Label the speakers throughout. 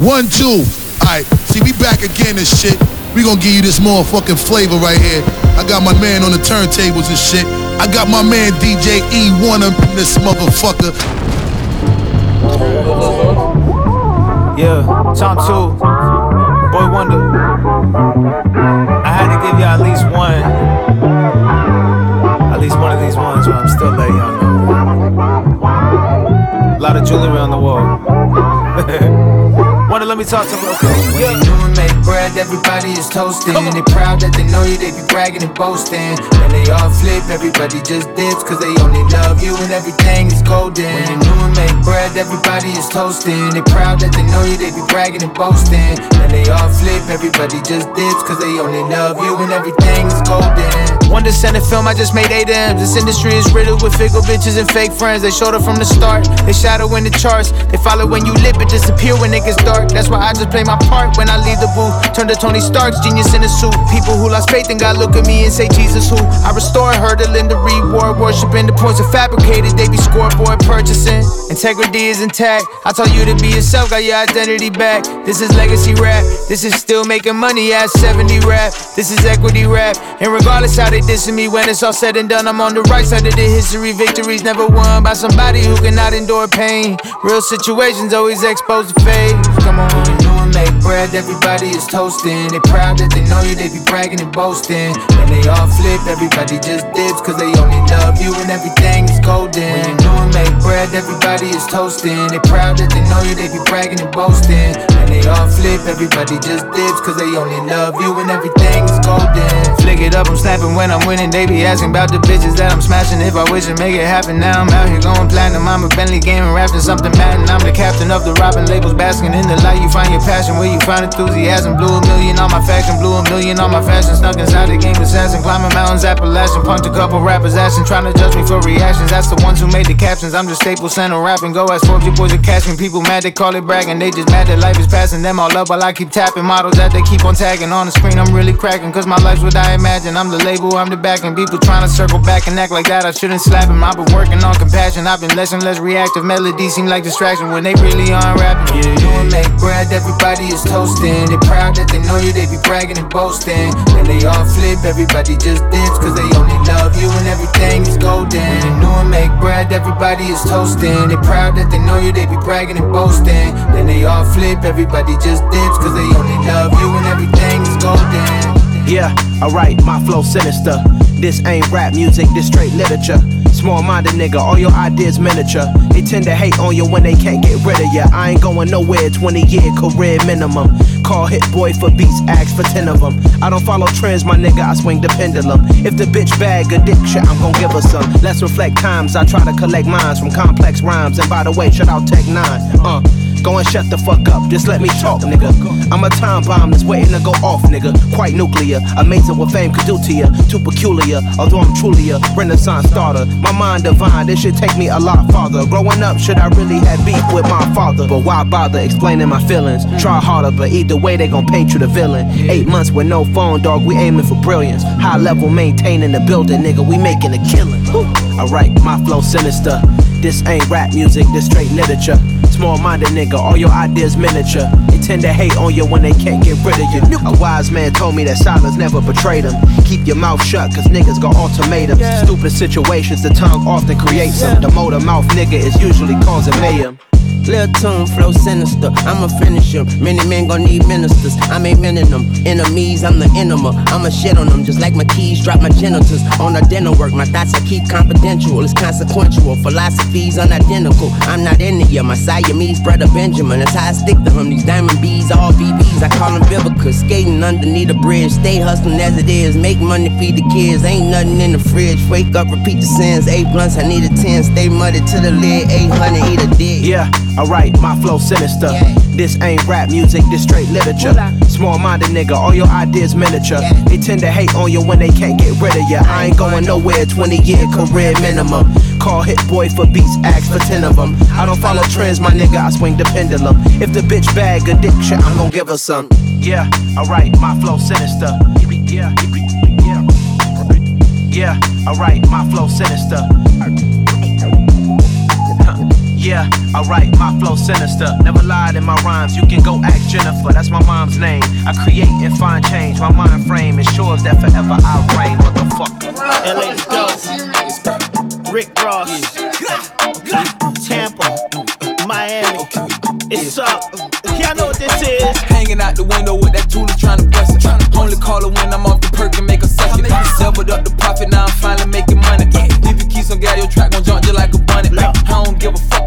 Speaker 1: One, two. Alright, see, we back again and shit. We gonna give you this motherfucking flavor right here. I got my man on the turntables and shit. I got my man DJ E1 up in this motherfucker.
Speaker 2: Yeah, time 2, Boy Wonder. I had to give you at least one. At least one of these ones when I'm still letting y'all know. A lot of jewelry on the wall. Let me talk to real quick.
Speaker 3: When you and make bread, everybody is toasting. They proud that they know you, they be bragging and boasting. When they all flip, everybody just dips, cause they only love you and everything is golden. When you and make bread, everybody is toasting. They proud that they know you, they be bragging and boasting. When they all flip, everybody just dips, cause they only love you and everything is golden.
Speaker 2: One descendant film, I just made eight M's. This industry is riddled with fickle bitches and fake friends. They showed up from the start, they shadow in the charts. They follow when you lip, it disappear when it gets dark. That's why I just play my part when I leave the booth. Turn to Tony Stark's genius in a suit. People who lost faith in God look at me and say, Jesus, who? I restore her to Linda Reed, war, worshiping. The points are fabricated, they be scoreboard purchasing. Integrity is intact. I told you to be yourself, got your identity back. This is legacy rap. This is still making money at 70 rap. This is equity rap. And regardless how they dissing me, when it's all said and done, I'm on the right side of the history. Victories never won by somebody who cannot endure pain. Real situations always expose the fade. Come on.
Speaker 3: When you do and make bread, everybody is toasting. They proud that they know you, they be bragging and boasting. When they all flip, everybody just dips, cause they only love you and everything is golden. When you do and make bread, everybody is toasting. They proud that they know you, they be bragging and boasting. They all flip, everybody just dips, cause they only love you and everything is golden.
Speaker 2: Flick it up, I'm snapping when I'm winning. They be asking about the bitches that I'm smashing. If I wish to make it happen, now I'm out here going platinum. I'm a Bentley gaming, rapping something Madden. I'm the captain of the Robin labels, basking in the light. You find your passion where you find enthusiasm. Blew a million on my faction, blew a million on my fashion. Snuck inside the game assassin, climbing mountains, Appalachian. Punked a couple rappers, asking, trying to judge me for reactions. That's the ones who made the captions. I'm just staple center rapping. Go ask Forbes, your boys are catching. People mad, they call it bragging. They just mad that life is passing them all up while I keep tapping models that they keep on tagging on the screen. I'm really cracking, cause my life's what I imagine. I'm the label, I'm the backing. People trying to circle back and act like that. I shouldn't slap him. I've been working on compassion. I've been less and less reactive. Melodies seem like distraction when they really aren't rapping.
Speaker 3: Yeah, you and make bread, everybody is toasting. They proud that they know you, they be bragging and boasting. When they all flip, everybody just dips, cause they only love you and everything is golden. You and make bread, everybody is toasting. They proud that they know you, they be bragging and boasting. Then they all flip, everybody just dips, cause they only love you and everything is golden.
Speaker 4: Yeah, alright, my flow sinister. This ain't rap music, this straight literature. Small minded nigga, all your ideas miniature. They tend to hate on you when they can't get rid of you. I ain't going nowhere, 20 year career minimum. Call Hit Boy for beats, ask for 10 of them. I don't follow trends, my nigga, I swing the pendulum. If the bitch bag addiction, I'm gon' give her some. Let's reflect times, I try to collect minds from complex rhymes. And by the way, shout out Tech N9ne. Uh, Go and shut the fuck up, just let me talk, nigga. I'm a time bomb that's waiting to go off, nigga. Quite nuclear, amazing what fame could do to you. Too peculiar, although I'm truly a renaissance starter. My mind divine, this should take me a lot farther. Growing up, should I really have beef with my father? But why bother explaining my feelings? Try harder, but either way, they gon' paint you the villain. Eight months with no phone, dog, we aiming for brilliance. High level maintaining the building, nigga, we making a killing. Alright, my flow sinister. This ain't rap music, this straight literature. Small minded nigga, all your ideas miniature. They tend to hate on you when they can't get rid of you. A wise man told me that silence never betrayed him. Keep your mouth shut, cause niggas got ultimatums. Stupid situations, the tongue often creates them. The motor mouth nigga is usually causing mayhem.
Speaker 5: Lil tune, flow sinister. I'ma finish him. Many men gon' need ministers. I'm aiming them. Enemies, I'm the enema. I'ma shit on them just like my keys drop my genitals. On a dinner work, my thoughts I keep confidential. It's consequential. Philosophies unidentical. I'm not into you. My Siamese brother Benjamin. That's how I stick to him. These diamond bees, all BBs. I call them Vivica. Skating underneath a bridge. Stay hustling as it is. Make money, feed the kids. Ain't nothing in the fridge. Wake up, repeat the sins. Eight blunts, I need a 10. Stay muddy to the lid. 800, eat a dick.
Speaker 4: Yeah, alright, my flow sinister. This ain't rap music, this straight literature. Small minded nigga, all your ideas miniature. They tend to hate on you when they can't get rid of you. I ain't going nowhere, 20 year career minimum. Call Hit Boy for beats, ask for 10 of them. I don't follow trends, my nigga, I swing the pendulum. If the bitch bag addiction, I'm gon' give her some. Yeah, alright, my flow sinister. Yeah, yeah. Yeah, alright, my flow sinister. Yeah, alright, my flow sinister. Never lied in my rhymes, you can go ask Jennifer, that's my mom's name. I create and find change. My mind frame ensures that forever I'll reign. What the fuck? LA go. Rick Ross. Tampa. Miami. It's up. Y'all know what this is.
Speaker 6: Hanging out the window with that Tula trying to bust it. Only call her when I'm off the perk and make a second. Doubled up the profit, now I'm finally making money. If you keep some gas, your track gon' jump just like a bunny. I don't give a fuck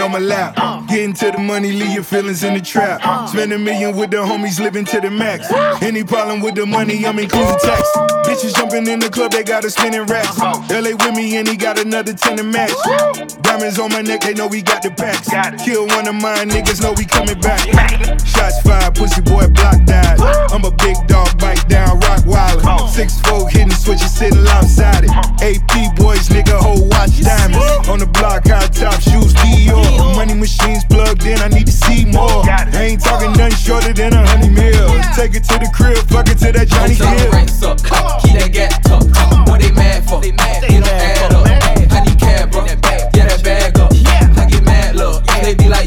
Speaker 6: on
Speaker 7: my lap. Getting to the money, leave your feelings in the trap. Spend a million with the homies, living to the max. Any problem with the money, I'm including tax. Bitches jumping in the club, they got a spinning racks. LA with me, and he got another 10 to match. Diamonds on my neck, they know we got the packs. Kill one of mine, niggas know we coming back. Shots fired, pussy boy block died. I'm a big dog, bite down, rock wild. Six four hitting switches, sitting lopsided. AP boys, nigga, whole watch diamonds. On the block, high top shoes, Dior. Money machines plugged in, I need to see more. I ain't talking nothing shorter than a hundred mil. Take it to the crib, fuck it to that Johnny Gill.
Speaker 6: Ranks up, keep that gap tucked. What they mad for? They mad. You don't add up. I need cab, bro. Yeah, that bag up. I get mad, look. They be like,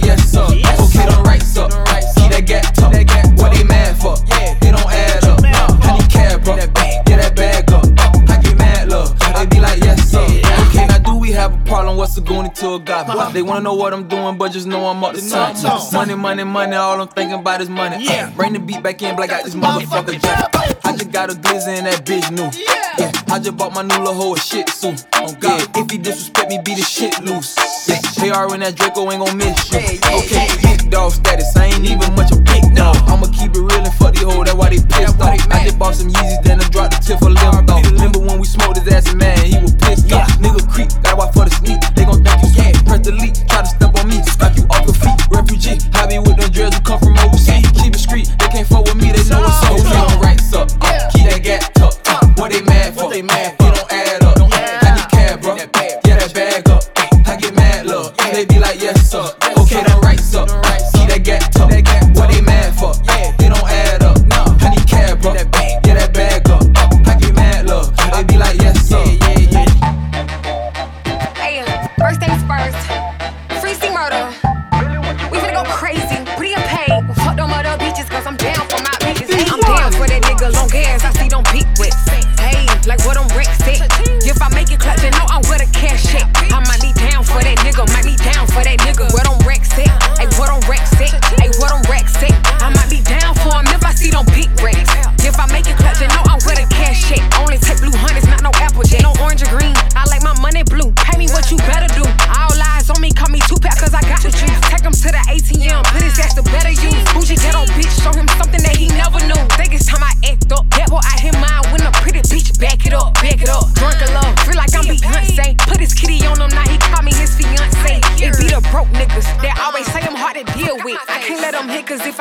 Speaker 6: a goonie to? They wanna know what I'm doing, but just know I'm up to something. Money, money, money. All I'm thinking about is money. Yeah. Bring the beat back in, black out this motherfucker. I just got a glizzy in that bitch new. Yeah, I just bought my new little hoe a shit too. Oh God, if he disrespect me, beat the shit loose. Yeah, KR and that Draco ain't gon' miss you. Okay, big dog status, I ain't even much a big dog. I'ma keep it real and fuck these hoes, that's why they pissed off. I just bought some Yeezys, then I dropped the tip for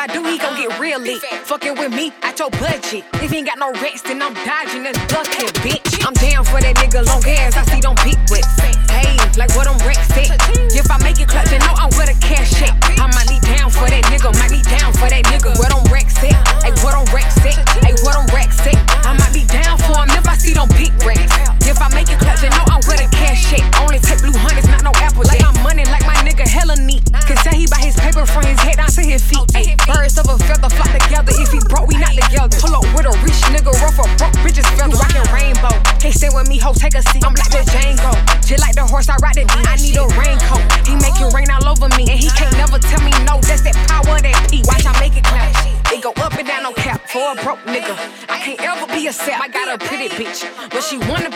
Speaker 6: do, he gon' get real lit. Fucking with me at your budget. If he ain't got no rest, then
Speaker 8: I'm dodging this bucket, bitch. I'm down for that nigga long ass, I see them peak with. Hey, like what I'm at. If I make it clutch, you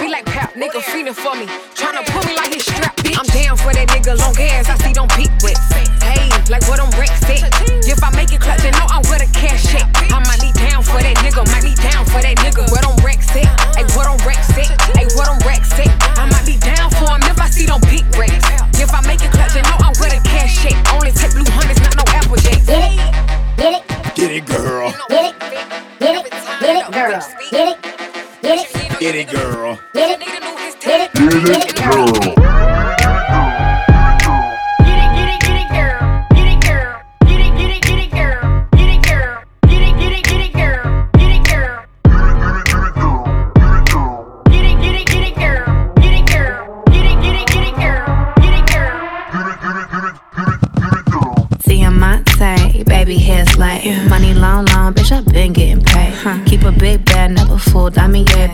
Speaker 8: Be like pap, nigga feeling for me. Tryna pull me like he strapped, bitch. I'm down for that nigga long ass. I see them peak with. Hey, like what I'm racks at. If I make it clutch, then know I'm with a cash check. I might be down for that nigga, might be down for that nigga. What I'm racks at. Hey, what I'm racks at. Hey, what I'm racks at. I might be down for him if I see them peak racks. If I make it clutch, then know I'm with a cash check. Only take blue hundreds, not no apple jacks. Get it, get it, get it, girl. Get it, get it,
Speaker 9: get it, girl. Get it. Get it,
Speaker 8: girl.
Speaker 10: Get it, girl.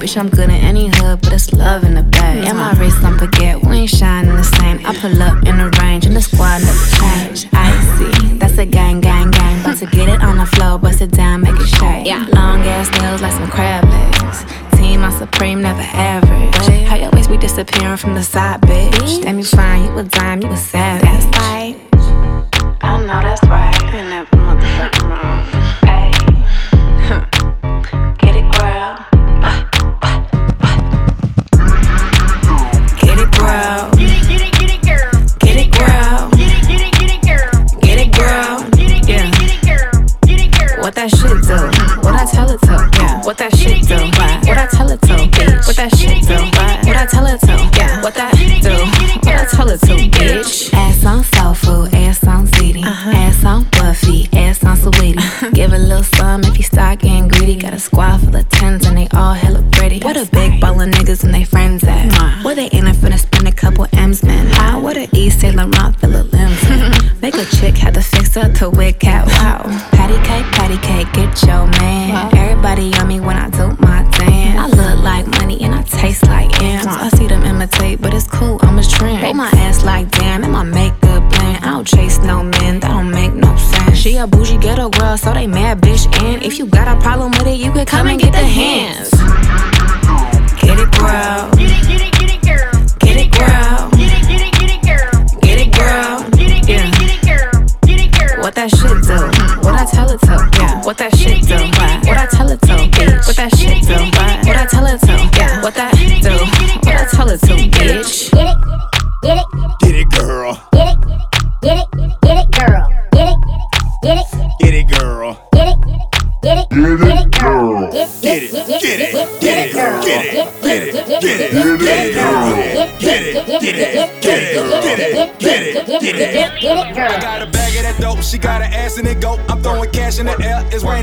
Speaker 10: Bitch. I'm good in any hood, but it's love in the bag. And my wrist, I'm forget, we ain't shining the same. I pull up in the range, and the squad never change. I see, that's a gang, gang, gang. About to get it on the floor, bust it down, make it shake. Yeah. Long ass nails like some crab legs. Team, I'm supreme, never average. How your waist be disappearing from the side, bitch? Damn, you fine, you a dime, you a savage. That's right. I know that's right. Never motherfucking like damn, and my makeup plan. I don't chase no men, that don't make no sense. She a bougie ghetto girl, so they mad bitch. And if you got a problem with it, you could come and get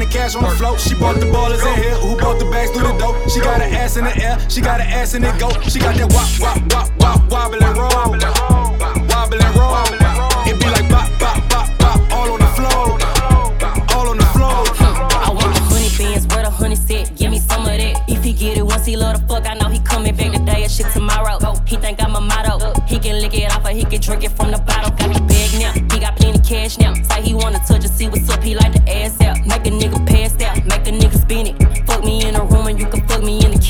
Speaker 7: raining cash on the float. She bought the ballers in here, who brought the bags through the dope? She got an ass in the air, she got an ass in it go. She got that wop, wop, wop, wop, wobble and roll, wobble and roll. It be like bop, bop, bop, bop, all on the floor, all on the floor.
Speaker 11: I want a honey bands, where the honey set. Give me some of that. If he get it once, he love the fuck. I know he coming back today and shit tomorrow. He think I'm a motto. He can lick it off or he can drink it from the bottle. Got the bag now. He got plenty cash now. Say he wanna touch it, see what's up. He like the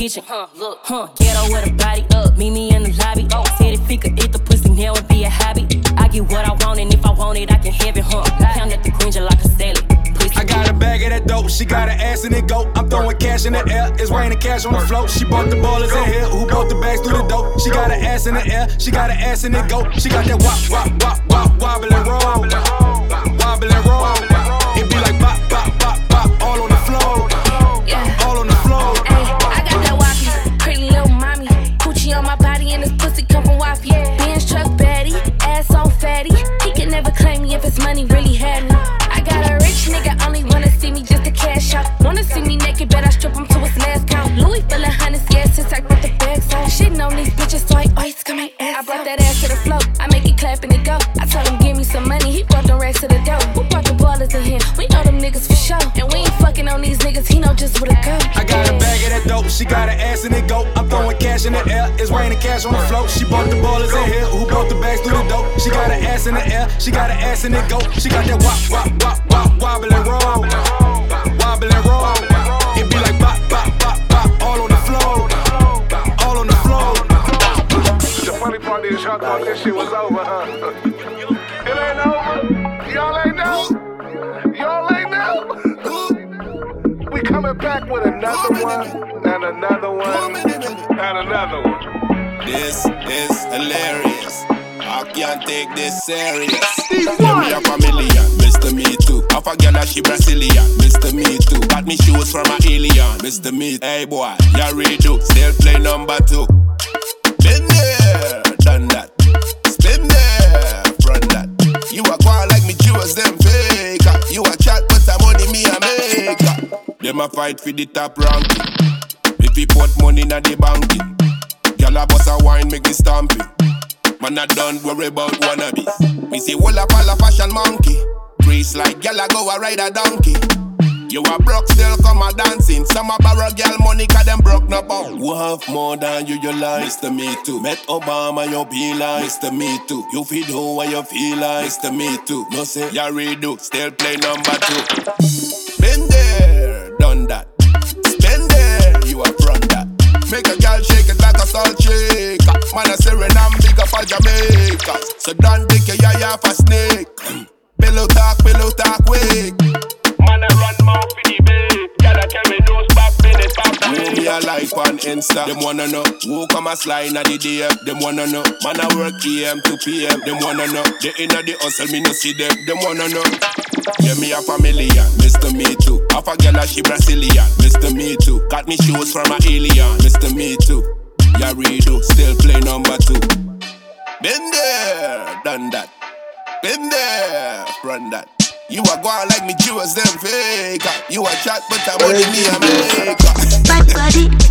Speaker 11: kitchen. Huh, look, huh. Ghetto with a body up. Meet me in the lobby. Said if he could eat the pussy now and be a hobby. I get what I want and if I want it, I can have it, huh. Count at the green just like a salad.
Speaker 7: I got a bag of that dope, she got an ass in it go. I'm throwing cash in the air, it's raining cash on the float. She bought the ballers in here, who bought the bags through the dope? She got an ass in the air, she got an ass in it go. She got that wop, wop, wop, wop, wobble and roll, wobble and roll. It be like bop, bop, bop,
Speaker 8: money really had me. I got a rich nigga, only wanna see me just to cash out. Wanna see me naked, but I strip him to his last count. Louis full of hundreds, yeah, since I put the bags on. Shitting on these bitches, so I always got my ass I brought that ass to the floor, I make it clap and it go. I told him give me some money, he brought the racks to the door. Who brought the ballers in here? We know them niggas for sure. And we ain't fucking on these niggas, he know just where to go.
Speaker 7: I got a bag of that dope, she got an ass in it go. I'm throwing cash in the air, it's raining cash on the float. She bought the ballers in here, who brought the bags through the dope? She got an ass in the air, she got an ass in it go. She got that wop, wop, wop, wop, wobble and roll, wobble and roll. It be like bop, bop, bop, bop, all on the floor, all on the floor.
Speaker 12: The funny part is y'all thought this shit was over, huh? It ain't over. Y'all ain't know. Y'all ain't know. We coming back with another one, and another one, and another one.
Speaker 9: This is hilarious. I can't take this serious. Give me a million, Mr. Me Too.
Speaker 13: Half a girl she Brazilian. Mr. Me too. Got me shoes from a alien. Mr. Me, hey boy, ya redo. Still play number two. Been there, done that. Spin there, front that. You a quiet like me Jews, them fake. You a chat, but the money me a make. Them a fight for the top ranking. You put money in the banking. Gyal a bust a wine, make me stamping. Man, I don't worry about wannabes. Me say, wall up all a fashion monkey. Grease like gyal a go a ride a donkey. You a broke, still come a dancing. Some a borrow girl money, cause them broke no bone. Who have more than you, you like? Mr. Me Too. Met Obama, you be like Mr. Me Too. You feel do what you feel like Mr. Me Too. No say, ya redo, still play number two. Been there, done that. Make a girl shake it like a salt shaker. Man, I'm a Suriname, big up all Jamaica. So don't take your yaya for snake. Pillow talk, pillow talk, wake. On Insta. Them wanna know who come a slide na the DM. Them wanna know. Man, I work AM to PM. Them wanna know. They inna the hustle, me no see them. Them wanna know. Yeah, me a familiar, Mr. Me Too. Half a girl she Brazilian, Mr. Me Too. Got me shoes from a alien, Mr. Me Too. Yeah, redo, still play number two. Been there, done that. Been there, run that. You are going like me Jews, them fake. You are chat, but I'm only me a make.
Speaker 14: Body,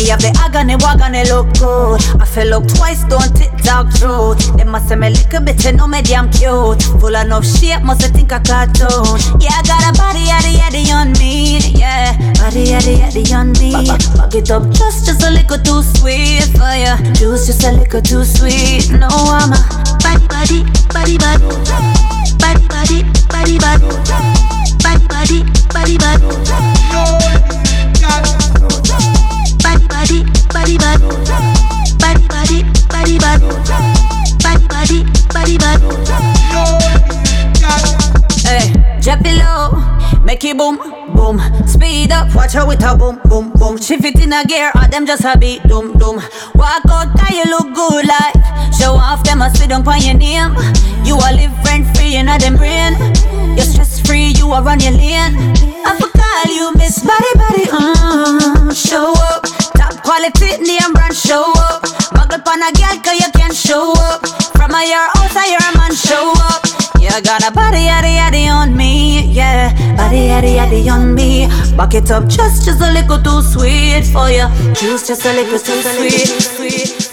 Speaker 15: me have the agony, wagony look good. I feel look twice, don't tick tock truth. They must say me little bitch, you no me damn cute. Full enough shit, must think I cartoon. Yeah, I got a body, yaddy, yaddy on me. Yeah, body, yaddy, yaddy on me. Fuck it up just, just a little too sweet for ya. Juice just a little too sweet. No, I'm a
Speaker 14: body, body, body, body. Body, body, body, body. Body, body, body, body. body, body, body, body. body, body, body, body body, body, body, body, body, body, body, body, body, body, body.
Speaker 15: Hey, drop it low, make it boom, boom. Speed up, watch how it a boom, boom, boom. Shift it in a gear, or them just a beat, doom, doom. Walk out, cause you look good like. Show off them a sit down on your name. You a live rent free in a them brain. You're stress free, you a run your lane. I for call you Miss Body Body, mm, show up. Quality name brand, show up. Muggle on a girl, cause you can show up. From a your house, or your man, show up. You got a body, yaddy, yaddy on me, yeah. Body, yaddy, yaddy on me. Back it up just, just a little too sweet for you. Juice just a little too sweet, sweet.